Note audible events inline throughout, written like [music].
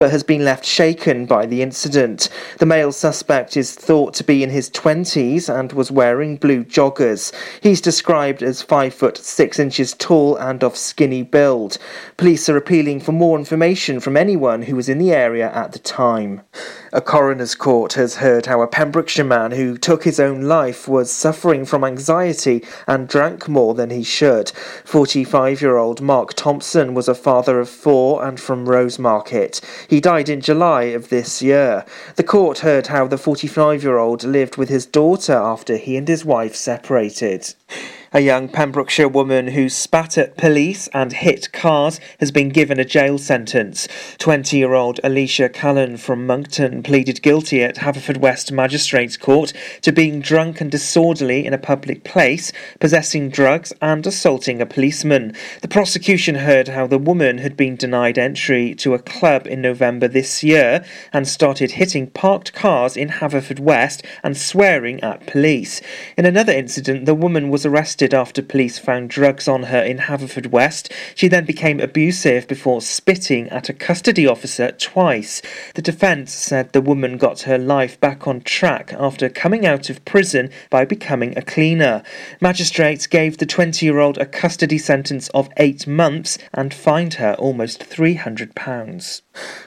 but has been left shaken by the incident. The male suspect is thought to be in his 20s and was wearing blue joggers. He's described as 5 foot 6 inches tall and of skinny build. Police are appealing for more information from anyone who was in the area at the time. A coroner's court has heard how a Pembrokeshire man who took his own life was suffering from anxiety and drank more than he should. 45 year old Mark Thompson was a father of four and from Rosemarket. He died in July of this year. The court heard how the 45 year old lived with his daughter after he and his wife separated. A young Pembrokeshire woman who spat at police and hit cars has been given a jail sentence. 20 year old Alicia Callan from Monkton pleaded guilty at Haverfordwest Magistrates Court to being drunk and disorderly in a public place, possessing drugs, and assaulting a policeman. The prosecution heard how the woman had been denied entry to a club in November this year and started hitting parked cars in Haverfordwest and swearing at police. In another incident, the woman was arrested arrested after police found drugs on her in Haverfordwest. She then became abusive before spitting at a custody officer twice. The defence said the woman got her life back on track after coming out of prison by becoming a cleaner. Magistrates gave the 20 year old a custody sentence of eight months and fined her almost £300.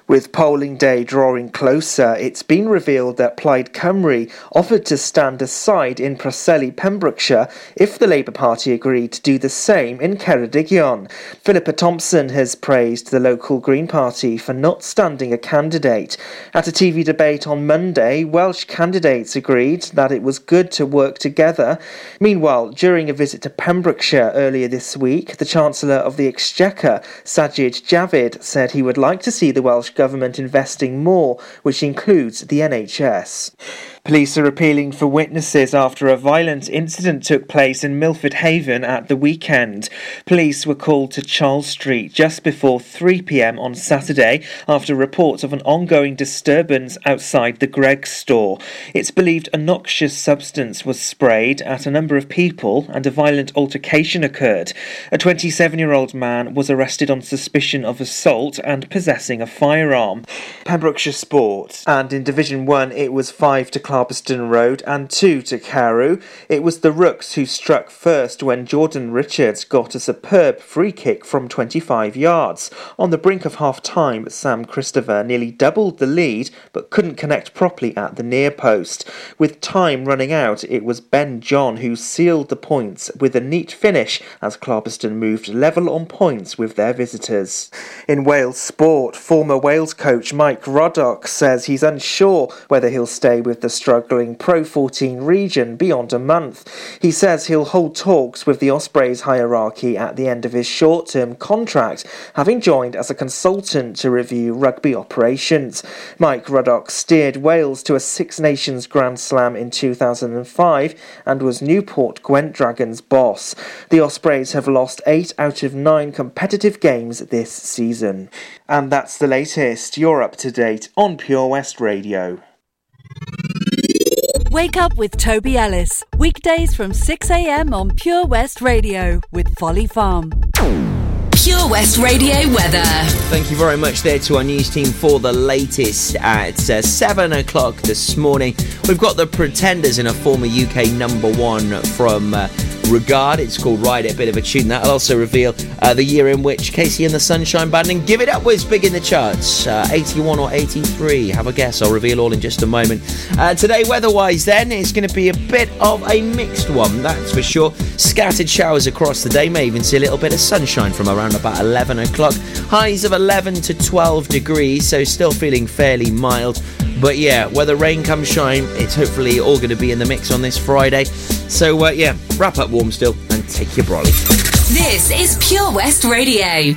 With polling day drawing closer, it's been revealed that Plaid Cymru offered to stand aside in Preseli, Pembrokeshire, if the Labour Party agreed to do the same in Ceredigion. Philippa Thompson has praised the local Green Party for not standing a candidate. At a TV debate on Monday, Welsh candidates agreed that it was good to work together. Meanwhile, during a visit to Pembrokeshire earlier this week, the Chancellor of the Exchequer, Sajid Javid, said he would like to see the Welsh Government investing more, which includes the NHS. Police are appealing for witnesses after a violent incident took place in Milford Haven at the weekend. Police were called to Charles Street just before 3 pm on Saturday after reports of an ongoing disturbance outside the Greggs store. It's believed a noxious substance was sprayed at a number of people and a violent altercation occurred. A 27 year old man was arrested on suspicion of assault and possessing a firearm. Pembrokeshire Sport, and in Division 1 it was 5 to Clarbeston Road and two to Carew. It was the Rooks who struck first when Jordan Richards got a superb free kick from 25 yards. On the brink of half time, Sam Christopher nearly doubled the lead but couldn't connect properly at the near post. With time running out, it was Ben John who sealed the points with a neat finish as Clarbeston moved level on points with their visitors. In Wales sport, former Wales coach Mike Ruddock says he's unsure whether he'll stay with the struggling Pro 14 region beyond a month. He says he'll hold talks with the Ospreys hierarchy at the end of his short term contract, having joined as a consultant to review rugby operations. Mike Ruddock steered Wales to a Six Nations Grand Slam in 2005 and was Newport Gwent Dragons boss. The Ospreys have lost eight out of nine competitive games this season. And that's the latest. You're up to date on Pure West Radio. Wake up with Toby Ellis. Weekdays from 6am on Pure West Radio with Folly Farm. Pure West Radio weather. Thank you very much there to our news team for the latest at uh, 7 o'clock this morning. We've got the Pretenders in a former UK number one from. Uh, regard. It's called Ride It, a bit of a tune. That'll also reveal uh, the year in which KC and the Sunshine Band and Give It Up was big in the charts. Uh, 81 or 83. Have a guess. I'll reveal all in just a moment. Uh, today, weather-wise, then, it's going to be a bit of a mixed one, that's for sure. Scattered showers across the day. May even see a little bit of sunshine from around about 11 o'clock. Highs of 11 to 12 degrees, so still feeling fairly mild. But yeah, whether rain comes shine, it's hopefully all going to be in the mix on this Friday. So uh, yeah, wrap up warm still and take your brolly. This is Pure West Radio.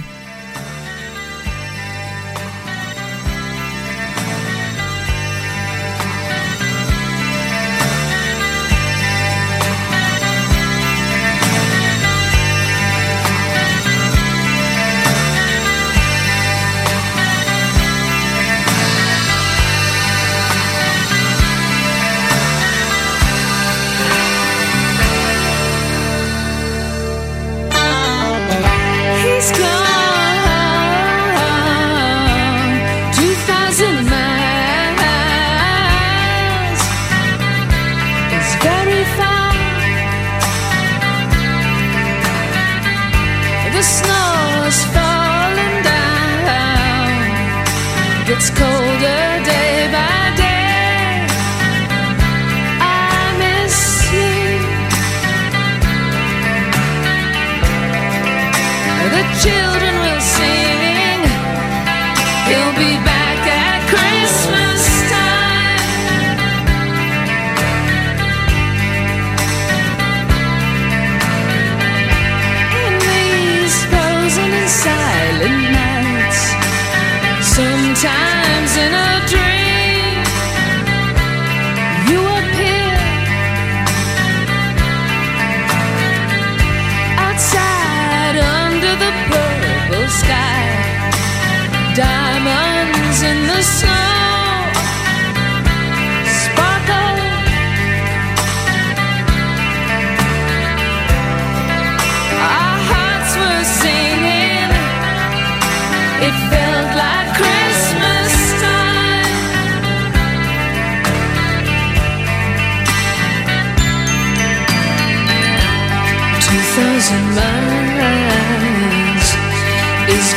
side.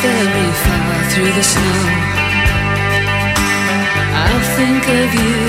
Very far through the snow. I'll think of you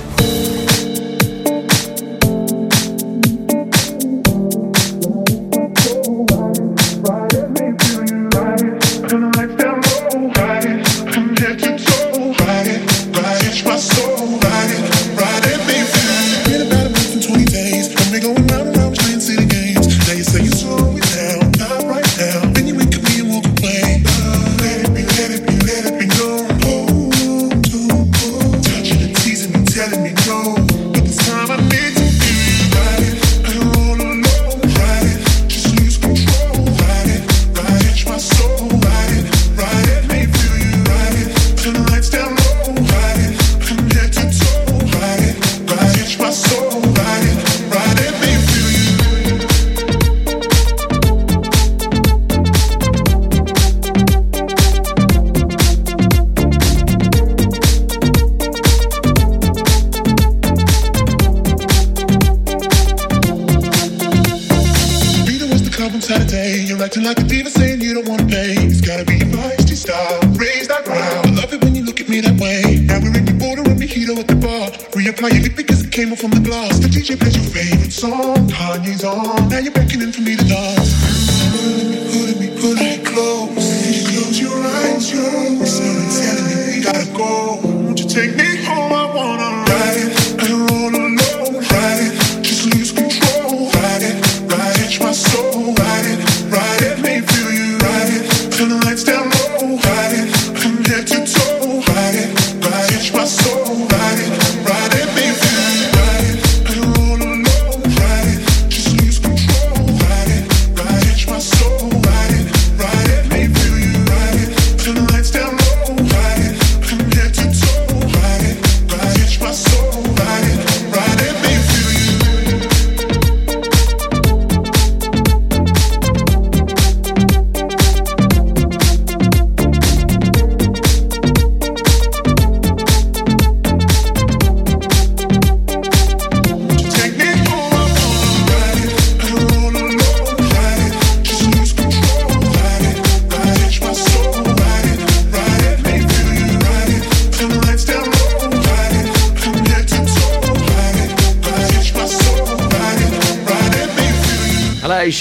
Take me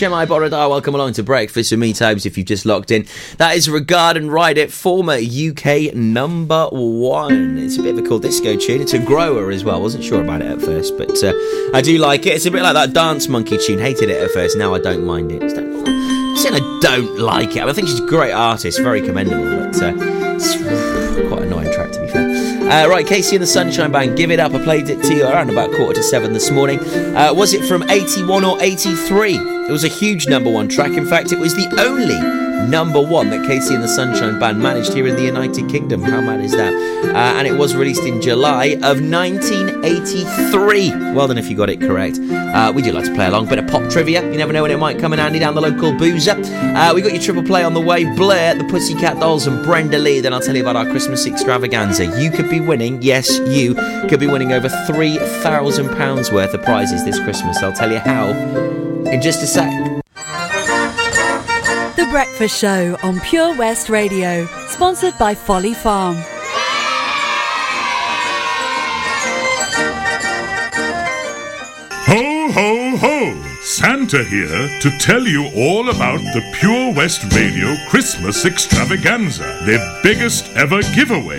Shemai Borodar. Welcome along to Breakfast with me, Tobes, if you've just locked in. That is Regard and Ride It, former UK number one. It's a bit of a cool disco tune. It's a grower as well. Wasn't sure about it at first, but uh, I do like it. It's a bit like that Dance Monkey tune. Hated it at first. Now I don't mind it. Saying I don't like it. I think she's a great artist, very commendable, but uh, it's quite annoying track to be fair. Uh, right, KC and the Sunshine Band, give it up. I played it to you around about quarter to seven this morning. Uh, was it from 81 or 83? It was a huge number one track. In fact, it was the only number one that KC and the Sunshine Band managed here in the United Kingdom. How mad is that? Uh, and it was released in July of 1983. Well done if you got it correct. Uh, we do like to play along. Bit of pop trivia. You never know when it might come in handy down the local boozer. Uh, we got your triple play on the way. Blur, the Pussycat Dolls, and Brenda Lee. Then I'll tell you about our Christmas extravaganza. You could be winning, yes, you could be winning over £3,000 worth of prizes this Christmas. I'll tell you how in just a sec. The Breakfast Show on Pure West Radio, sponsored by Folly Farm. Ho, ho, ho! Santa here to tell you all about the Pure West Radio Christmas Extravaganza, their biggest ever giveaway,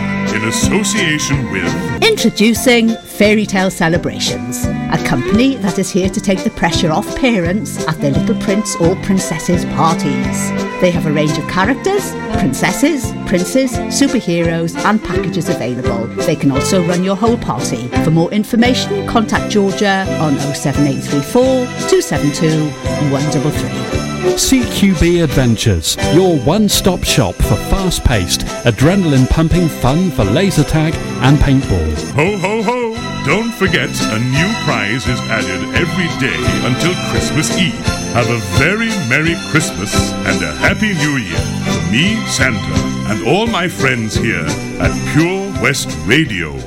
in association with Introducing Fairy Tale Celebrations, a company that is here to take the pressure off parents at their little prince or princesses parties. They have a range of characters, princesses, princes, superheroes, and packages available. They can also run your whole party. For more information, contact Georgia on 07834 272 133. CQB Adventures, your one stop shop for fast paced, adrenaline pumping fun for laser tag and paintball. Ho ho ho! Don't forget, a new prize is added every day until Christmas Eve. Have a very Merry Christmas and a Happy New Year from me, Santa, and all my friends here at Pure West Radio.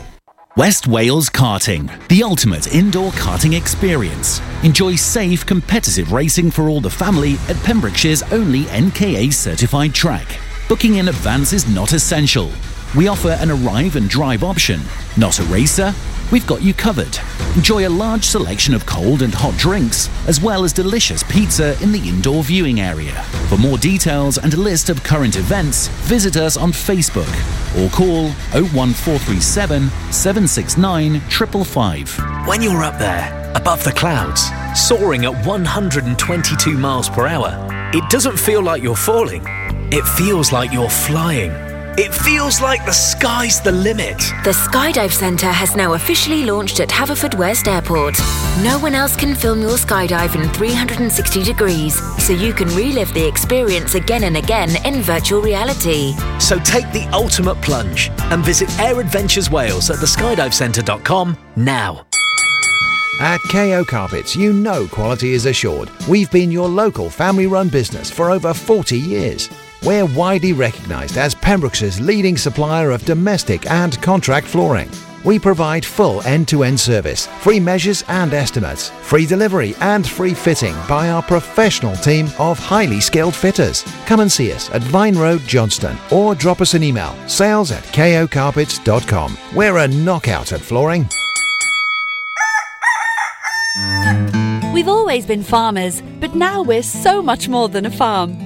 West Wales Karting, the ultimate indoor karting experience. Enjoy safe, competitive racing for all the family at Pembrokeshire's only NKA certified track. Booking in advance is not essential. We offer an arrive and drive option. Not a racer? We've got you covered. Enjoy a large selection of cold and hot drinks, as well as delicious pizza in the indoor viewing area. For more details and a list of current events, visit us on Facebook or call 01437 769 555. When you're up there, above the clouds, soaring at 122 miles per hour, it doesn't feel like you're falling. It feels like you're flying. It feels like the sky's the limit. The Skydive Centre has now officially launched at Haverfordwest Airport. No one else can film your skydive in 360 degrees, so you can relive the experience again and again in virtual reality. So take the ultimate plunge and visit Air Adventures Wales at theskydivecentre.com now. At KO Carpets, you know quality is assured. We've been your local family run business for over 40 years. We're widely recognised as Pembrokeshire's leading supplier of domestic and contract flooring. We provide full end to end service, free measures and estimates, free delivery and free fitting by our professional team of highly skilled fitters. Come and see us at Vine Road, Johnston, or drop us an email sales at kocarpets.com. We're a knockout at flooring. We've always been farmers, but now we're so much more than a farm.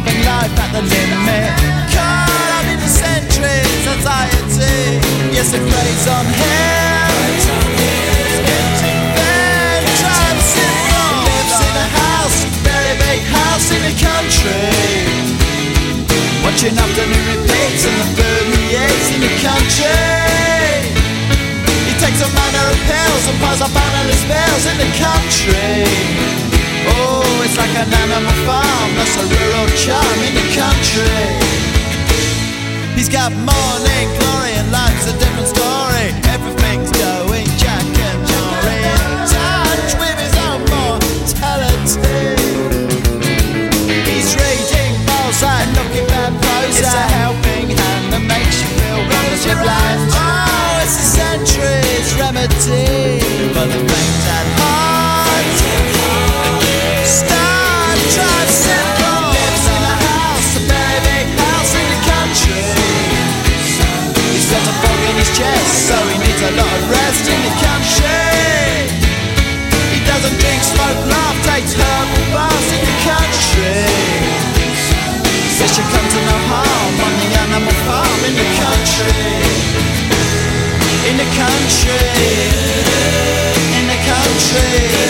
Living life at the limit. Caught up in the centuries, anxiety. Yes, it plays on him. Trying. Lives in a house, very big house in the country. Watching afternoon repeats and the food he eats in the country. He takes a manner of pills and piles up analyst bills in the country. Oh, it's like an animal farm, that's a rural charm in the country. He's got morning glory and life's a different story. Everything's going Jackanory in touch with his own mortality. He's reading Mozart, looking bad prose. It's a helping hand that makes you feel bland. Oh, the country. In the country.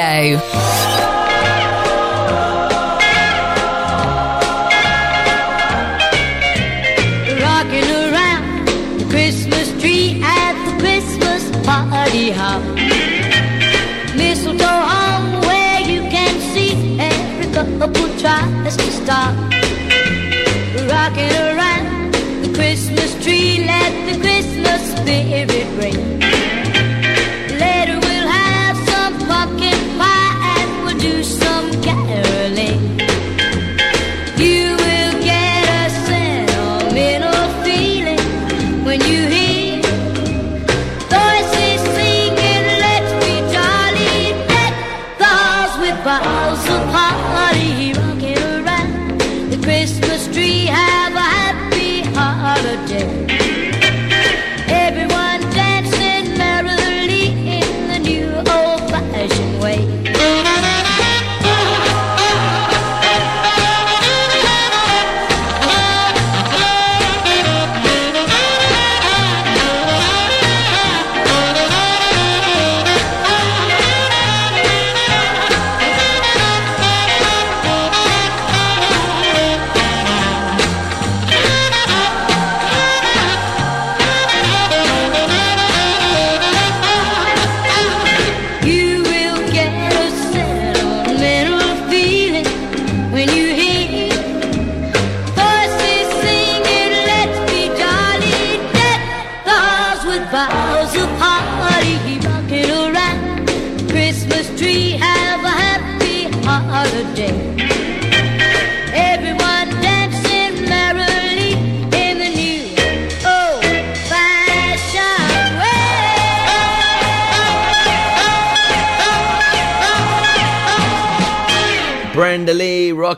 Radio.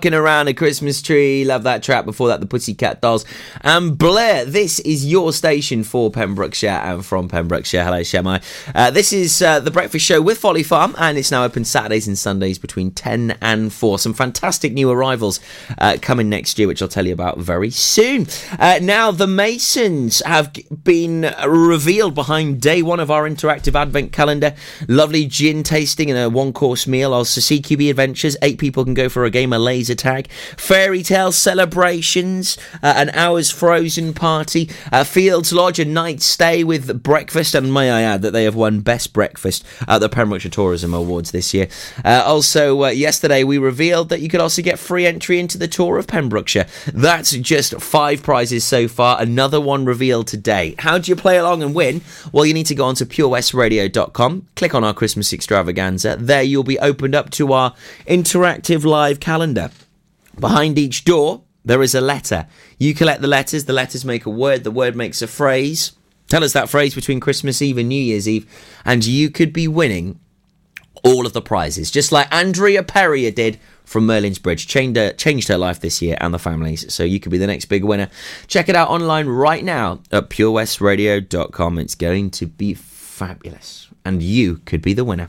Rocking around a Christmas tree. Love that track. Before that, the Pussycat Dolls. And Blur, this is your station for Pembrokeshire and from Pembrokeshire. Hello, Shemai. Uh, this is uh, the breakfast show with Folly Farm, and it's now open Saturdays and Sundays between 10 and 4. Some fantastic new arrivals uh, coming next year, which I'll tell you about very soon. Uh, now, the Masons have been revealed behind day one of our interactive advent calendar. Lovely gin tasting and a one course meal. Also, CQB adventures. Eight people can go for a game of laser tag. Fairy tale celebrations. Uh, an hour's frozen party. Uh, Fields Lodge, a night stay with breakfast. And may I add that they have won Best Breakfast at the Pembrokeshire Tourism Awards this year. Uh, also, uh, yesterday we revealed that you could also get free entry into the tour of Pembrokeshire. That's just five prizes so far. Another one revealed today. How do you play along and win? Well, you need to go onto purewestradio.com, click on our Christmas extravaganza. There you'll be opened up to our interactive live calendar. Behind each door, there is a letter. You collect the letters, the letters make a word, the word makes a phrase. Tell us that phrase between Christmas Eve and New Year's Eve, and you could be winning all of the prizes, just like Andrea Perrier did from Merlin's Bridge. Changed her, changed her life this year and the families, so you could be the next big winner. Check it out online right now at purewestradio.com. It's going to be fabulous, and you could be the winner.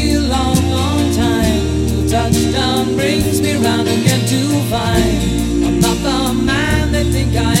touchdown brings me round again to find I'm not the man they think I am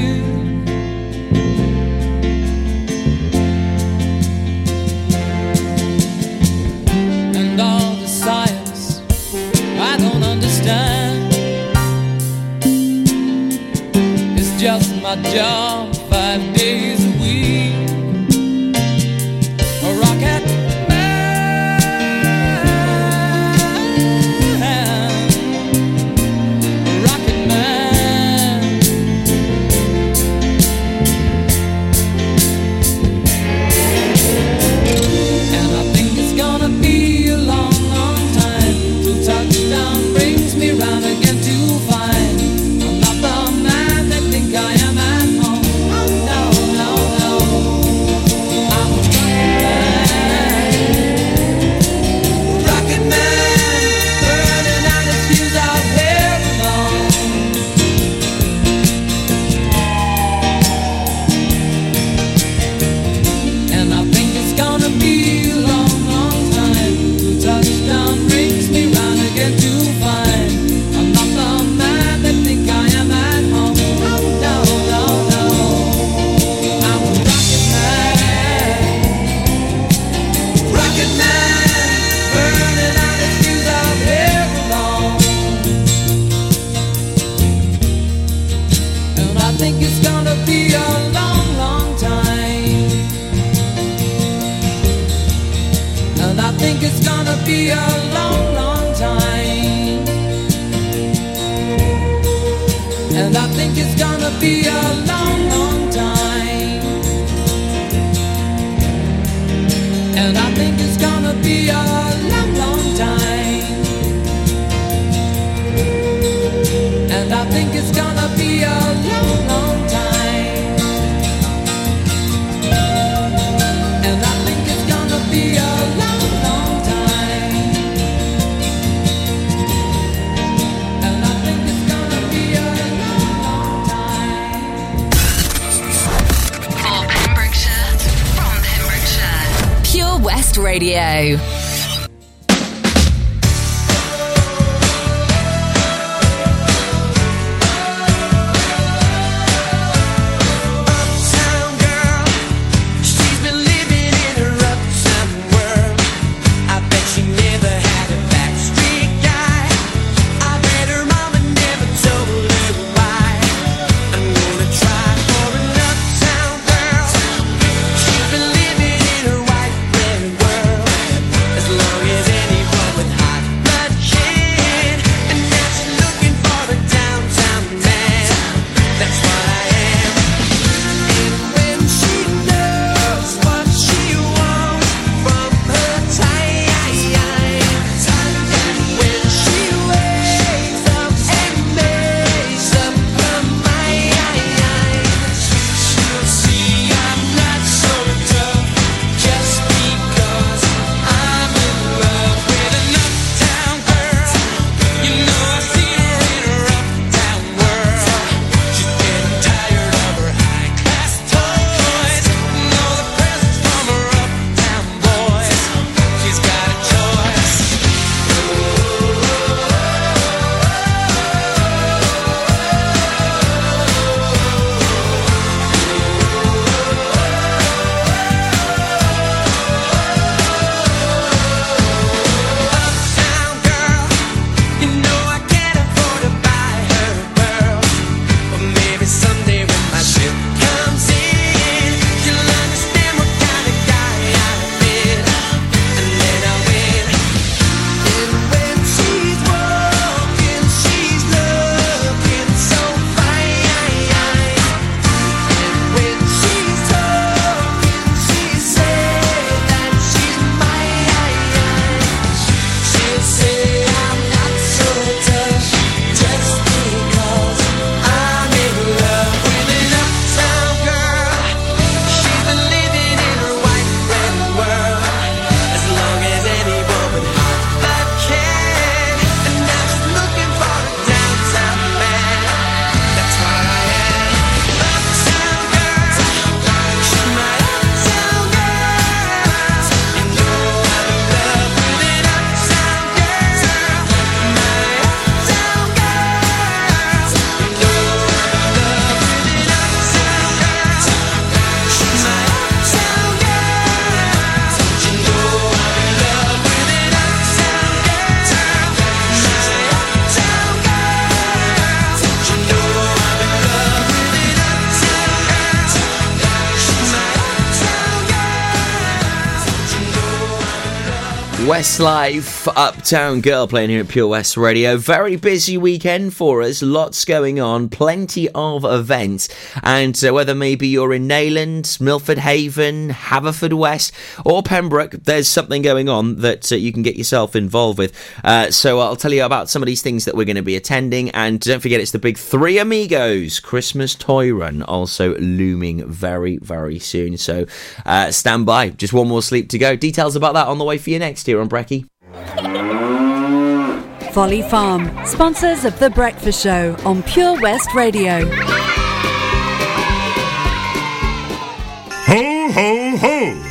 Jump. job Westlife, Uptown Girl playing here at Pure West Radio. Very busy weekend for us, lots going on, plenty of events. And uh, whether maybe you're in Neyland, Milford Haven, Haverfordwest, or Pembroke, there's something going on that uh, you can get yourself involved with. Uh, so I'll tell you about some of these things that we're going to be attending. And don't forget, it's the big Three Amigos Christmas Toy Run, also looming very, very soon. So uh, stand by. Just one more sleep to go. Details about that on the way for you next here on Brecky. Folly Farm, sponsors of The Breakfast Show on Pure West Radio. Ho, ho, ho!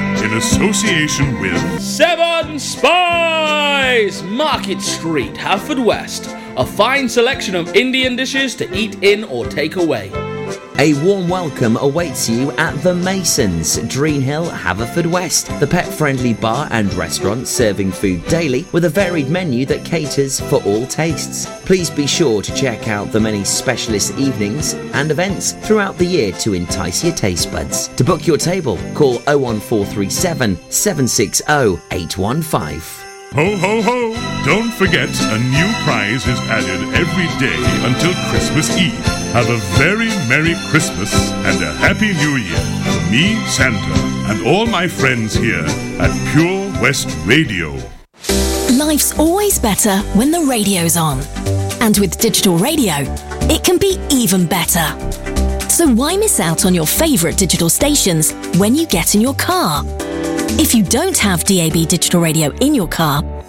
in association with Seven Spies! Market Street, Haverfordwest. A fine selection of Indian dishes to eat in or take away. A warm welcome awaits you at The Masons, Dreen Hill, Haverfordwest, the pet friendly bar and restaurant serving food daily with a varied menu that caters for all tastes. Please be sure to check out the many specialist evenings and events throughout the year to entice your taste buds. To book your table, call 01437 760 815. Ho, ho, ho! Don't forget, a new prize is added every day until Christmas Eve. Have a very Merry Christmas and a Happy New Year from me, Santa, and all my friends here at Pure West Radio. Life's always better when the radio's on. And with digital radio, it can be even better. So why miss out on your favourite digital stations when you get in your car? If you don't have DAB digital radio in your car,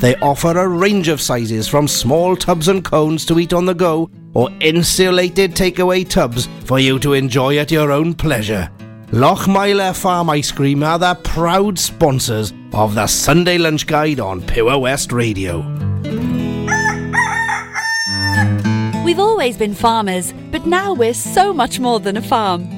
They offer a range of sizes from small tubs and cones to eat on the go or insulated takeaway tubs for you to enjoy at your own pleasure. Lochmeyler Farm Ice Cream are the proud sponsors of the Sunday Lunch Guide on Pure West Radio. We've always been farmers, but now we're so much more than a farm.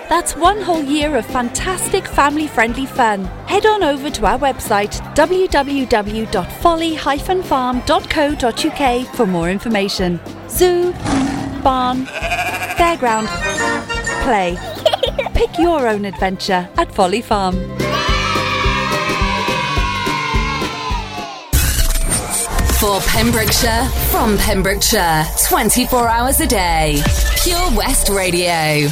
That's one whole year of fantastic family friendly fun. Head on over to our website www.folly-farm.co.uk for more information. Zoo, barn, fairground, play. [laughs] Pick your own adventure at Folly Farm. For Pembrokeshire, from Pembrokeshire, 24 hours a day. Pure West Radio.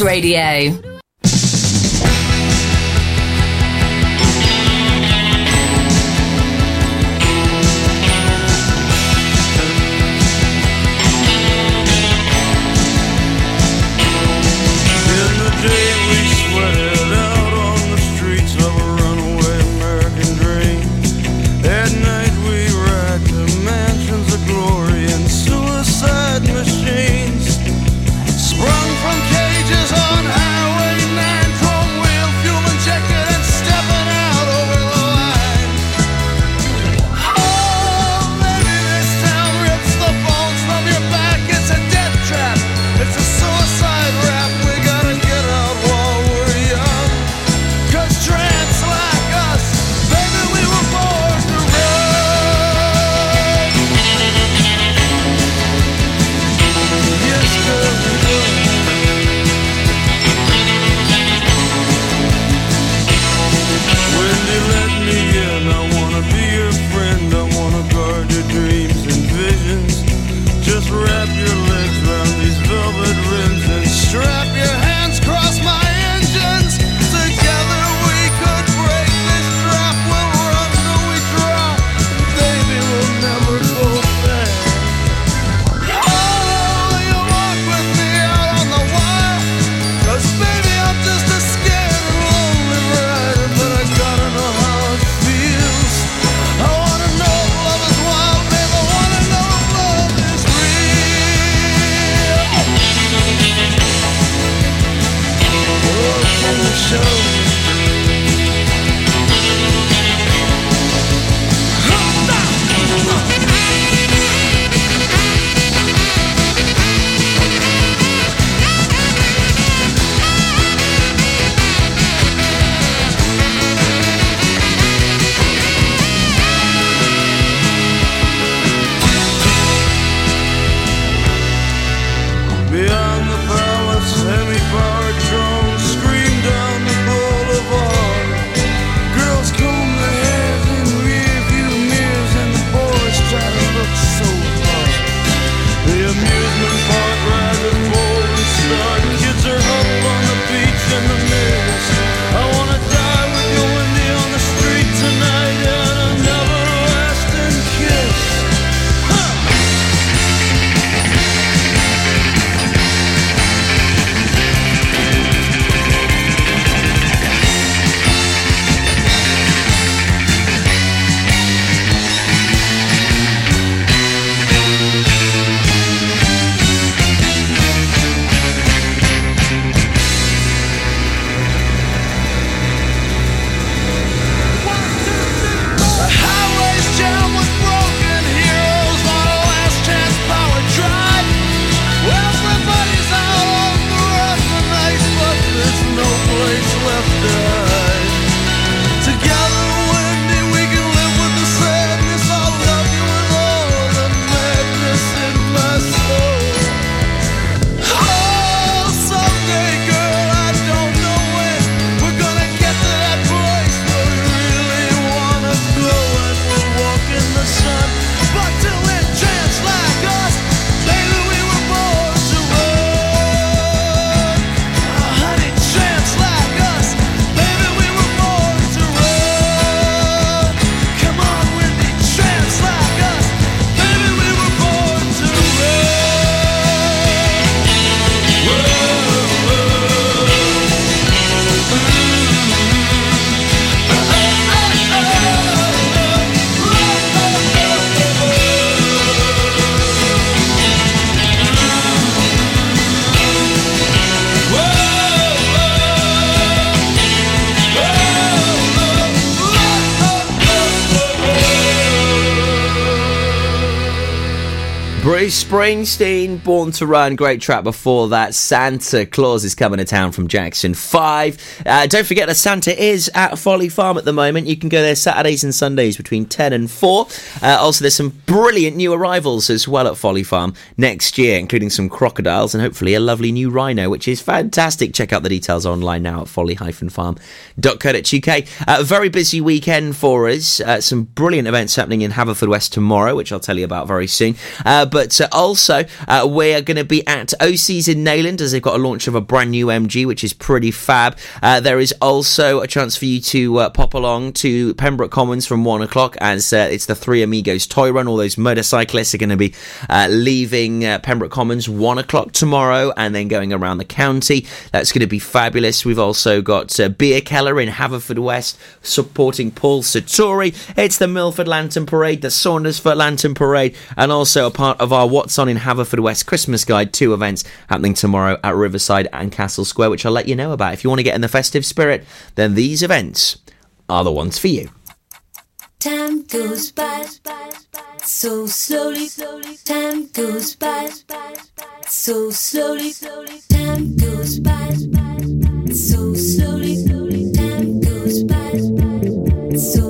Radio. trip Springsteen. Born to Run, great track before that. Santa Claus is coming to town from Jackson 5. Uh, don't forget that Santa is at Folly Farm at the moment. You can go there Saturdays and Sundays between 10 and 4. Uh, also, there's some brilliant new arrivals as well at Folly Farm next year, including some crocodiles and hopefully a lovely new rhino, which is fantastic. Check out the details online now at folly-farm.co.uk. Uh, a very busy weekend for us. Uh, some brilliant events happening in Haverfordwest tomorrow, which I'll tell you about very soon. Uh, but also, uh, we're going to be at OC's in Neyland as they've got a launch of a brand new MG, which is pretty fab. Uh, there is also a chance for you to uh, pop along to Pembroke Commons from one o'clock as uh, it's the Three Amigos Toy Run. All those motorcyclists are going to be uh, leaving uh, Pembroke Commons one o'clock tomorrow and then going around the county. That's going to be fabulous. We've also got uh, Beer Keller in Haverfordwest supporting Paul Sartori. It's the Milford Lantern Parade, the Saundersfoot Lantern Parade, and also a part of our What's On in Haverfordwest Christmas Guide. Two events happening tomorrow at Riverside and Castle Square, which I'll let you know about. If you want to get in the festive spirit, then these events are the ones for you. Time goes by so slowly. Time goes by so slowly. Time goes by so slowly. Time goes by so slowly.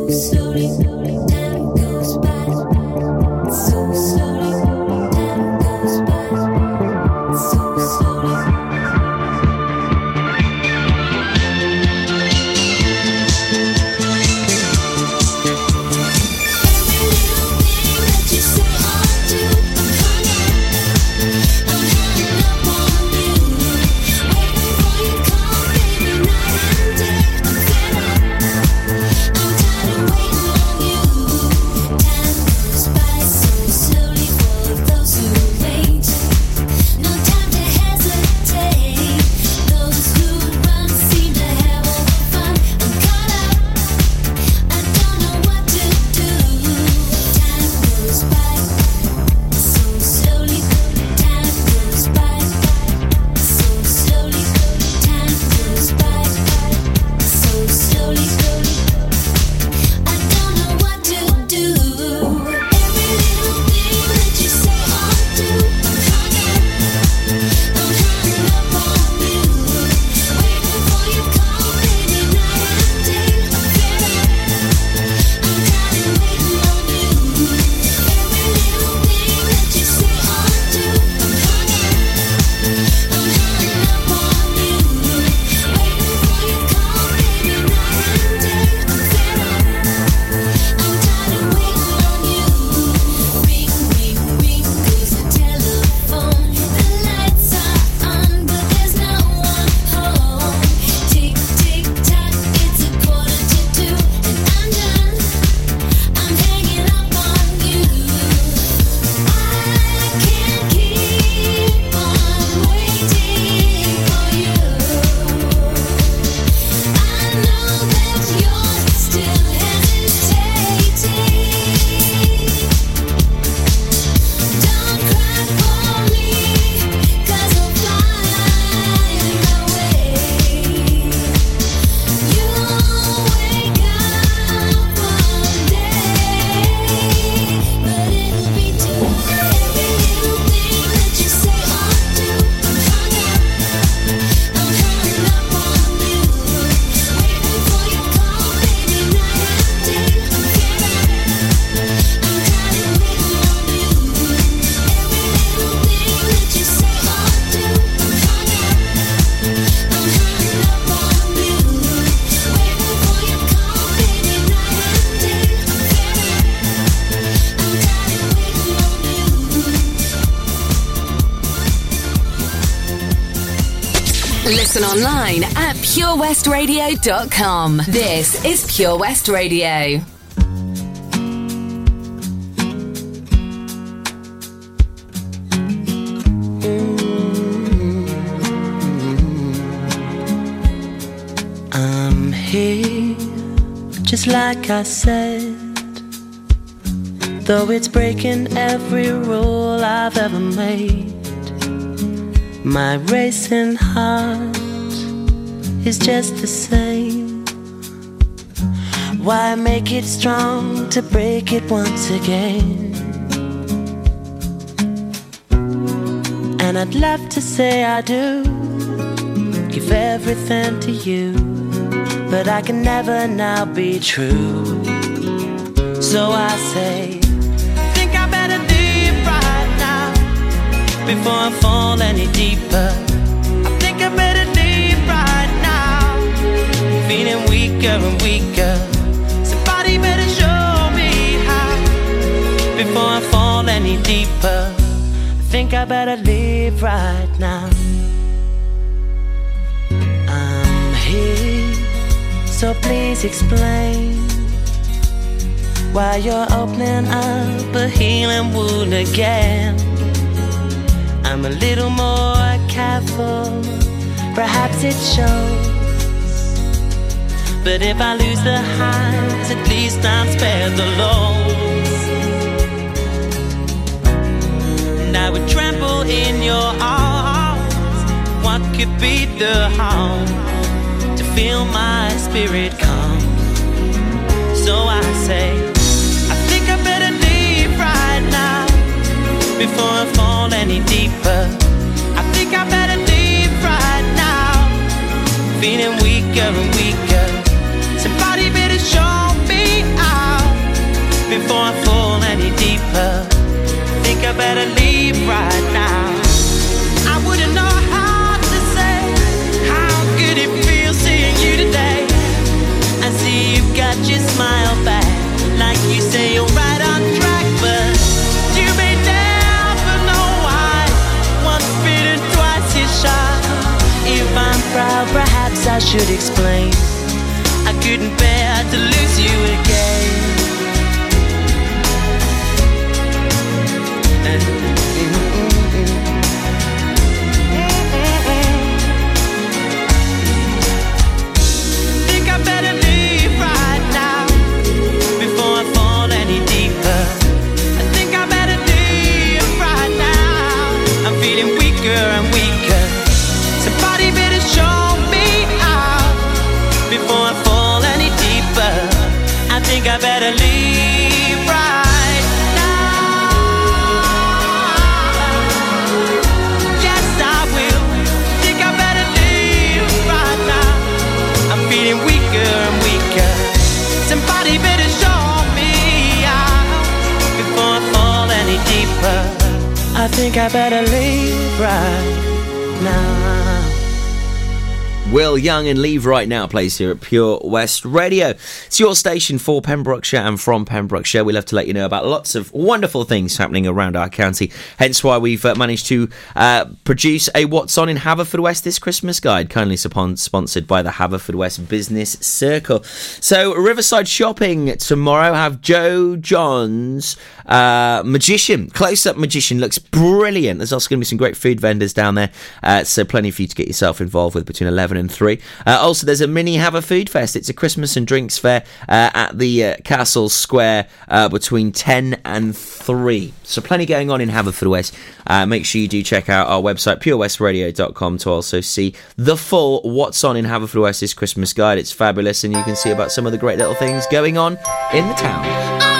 Listen online at purewestradio.com. This is Pure West Radio. I'm here, just like I said. Though it's breaking every rule I've ever made. My racing heart is just the same. Why make it strong to break it once again? And I'd love to say I do give everything to you, but I can never now be true. So I say, before I fall any deeper. I think I better leave right now. Feeling weaker and weaker. Somebody better show me how before I fall any deeper. I think I better leave right now. I'm here, so please explain why you're opening up a healing wound again. I'm a little more careful, perhaps it shows. But if I lose the highs, at least I'm spared the lows. And I would trample in your arms. What could be the harm to feel my spirit come? So I say, before I fall any deeper. I think I better leave right now, feeling weaker and weaker. Somebody better show me out before I fall any deeper. Think I better leave I should explain. I couldn't bear to lose you again. Think I better leave right now. Will Young and Leave Right Now plays here at Pure West Radio. It's your station for Pembrokeshire and from Pembrokeshire. We love to let you know about lots of wonderful things happening around our county. Hence why we've uh, managed to uh, produce a What's On in Haverfordwest this Christmas guide, kindly sponsored by the Haverfordwest Business Circle. So, Riverside Shopping tomorrow have Joe John's uh, Magician. Close up Magician looks brilliant. There's also going to be some great food vendors down there, uh, so plenty for you to get yourself involved with between 11 and 3. Uh, also, there's a mini Have a Food Fest. It's a Christmas and drinks fair uh, at the uh, Castle Square uh, between 10 and 3. So, plenty going on in Haverfordwest. Make sure you do check out our website, purewestradio.com, to also see the full What's On in Haverfordwest this Christmas guide. It's fabulous, and you can see about some of the great little things going on in the town.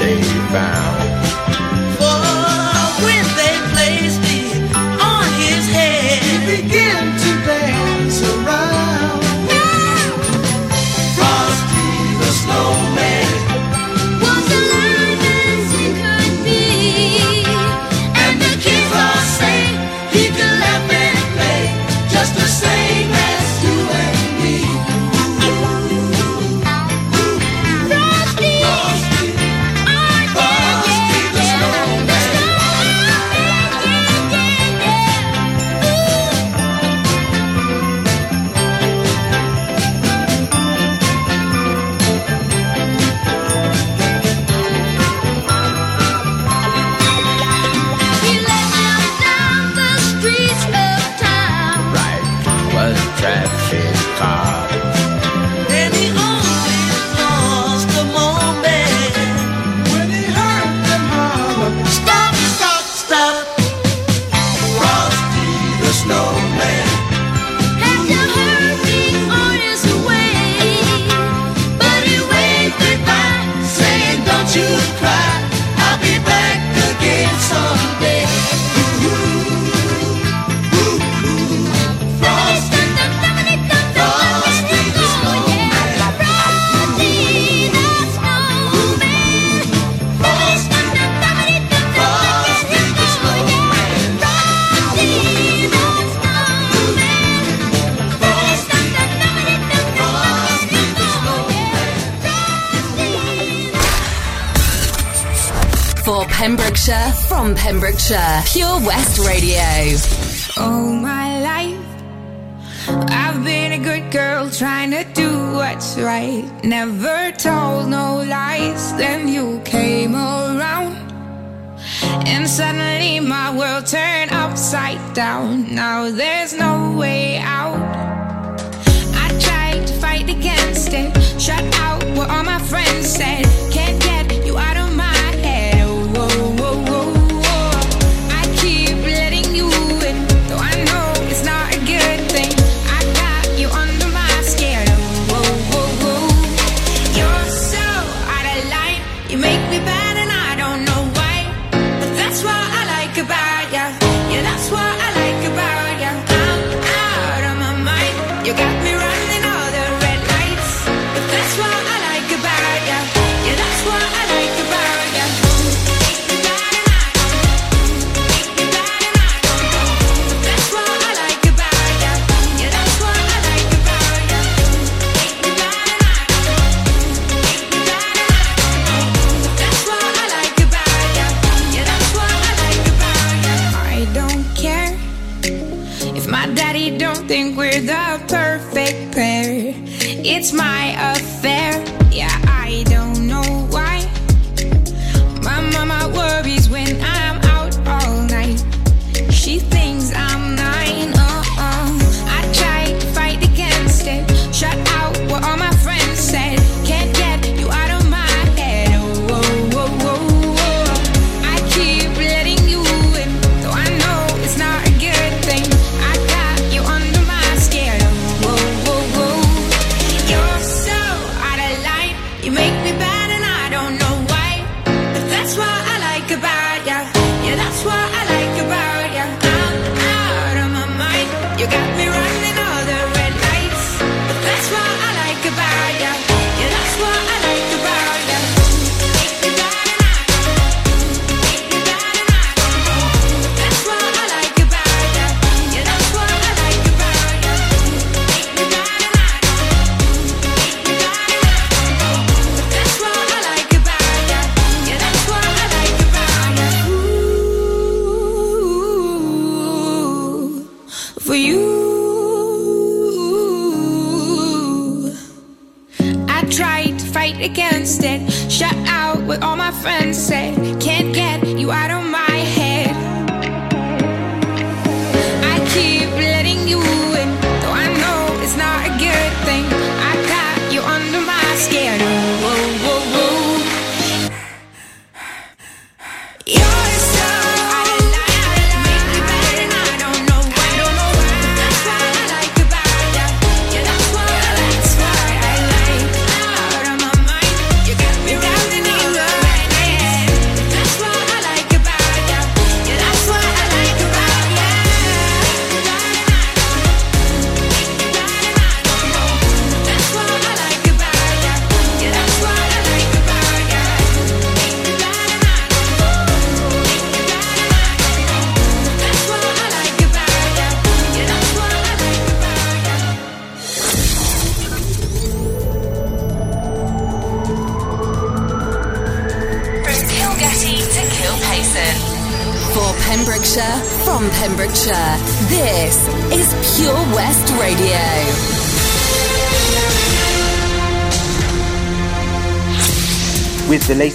Hat they Pure West. against it. Shut out with all my friends.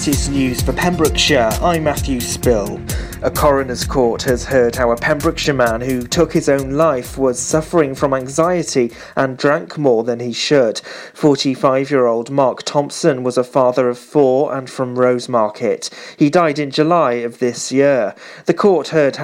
latest news for Pembrokeshire, I'm Matthew Spill. A coroner's court has heard how a Pembrokeshire man who took his own life was suffering from anxiety and drank more than he should. 45 year old Mark Thompson was a father of four and from Rosemarket. He died in July of this year. The court heard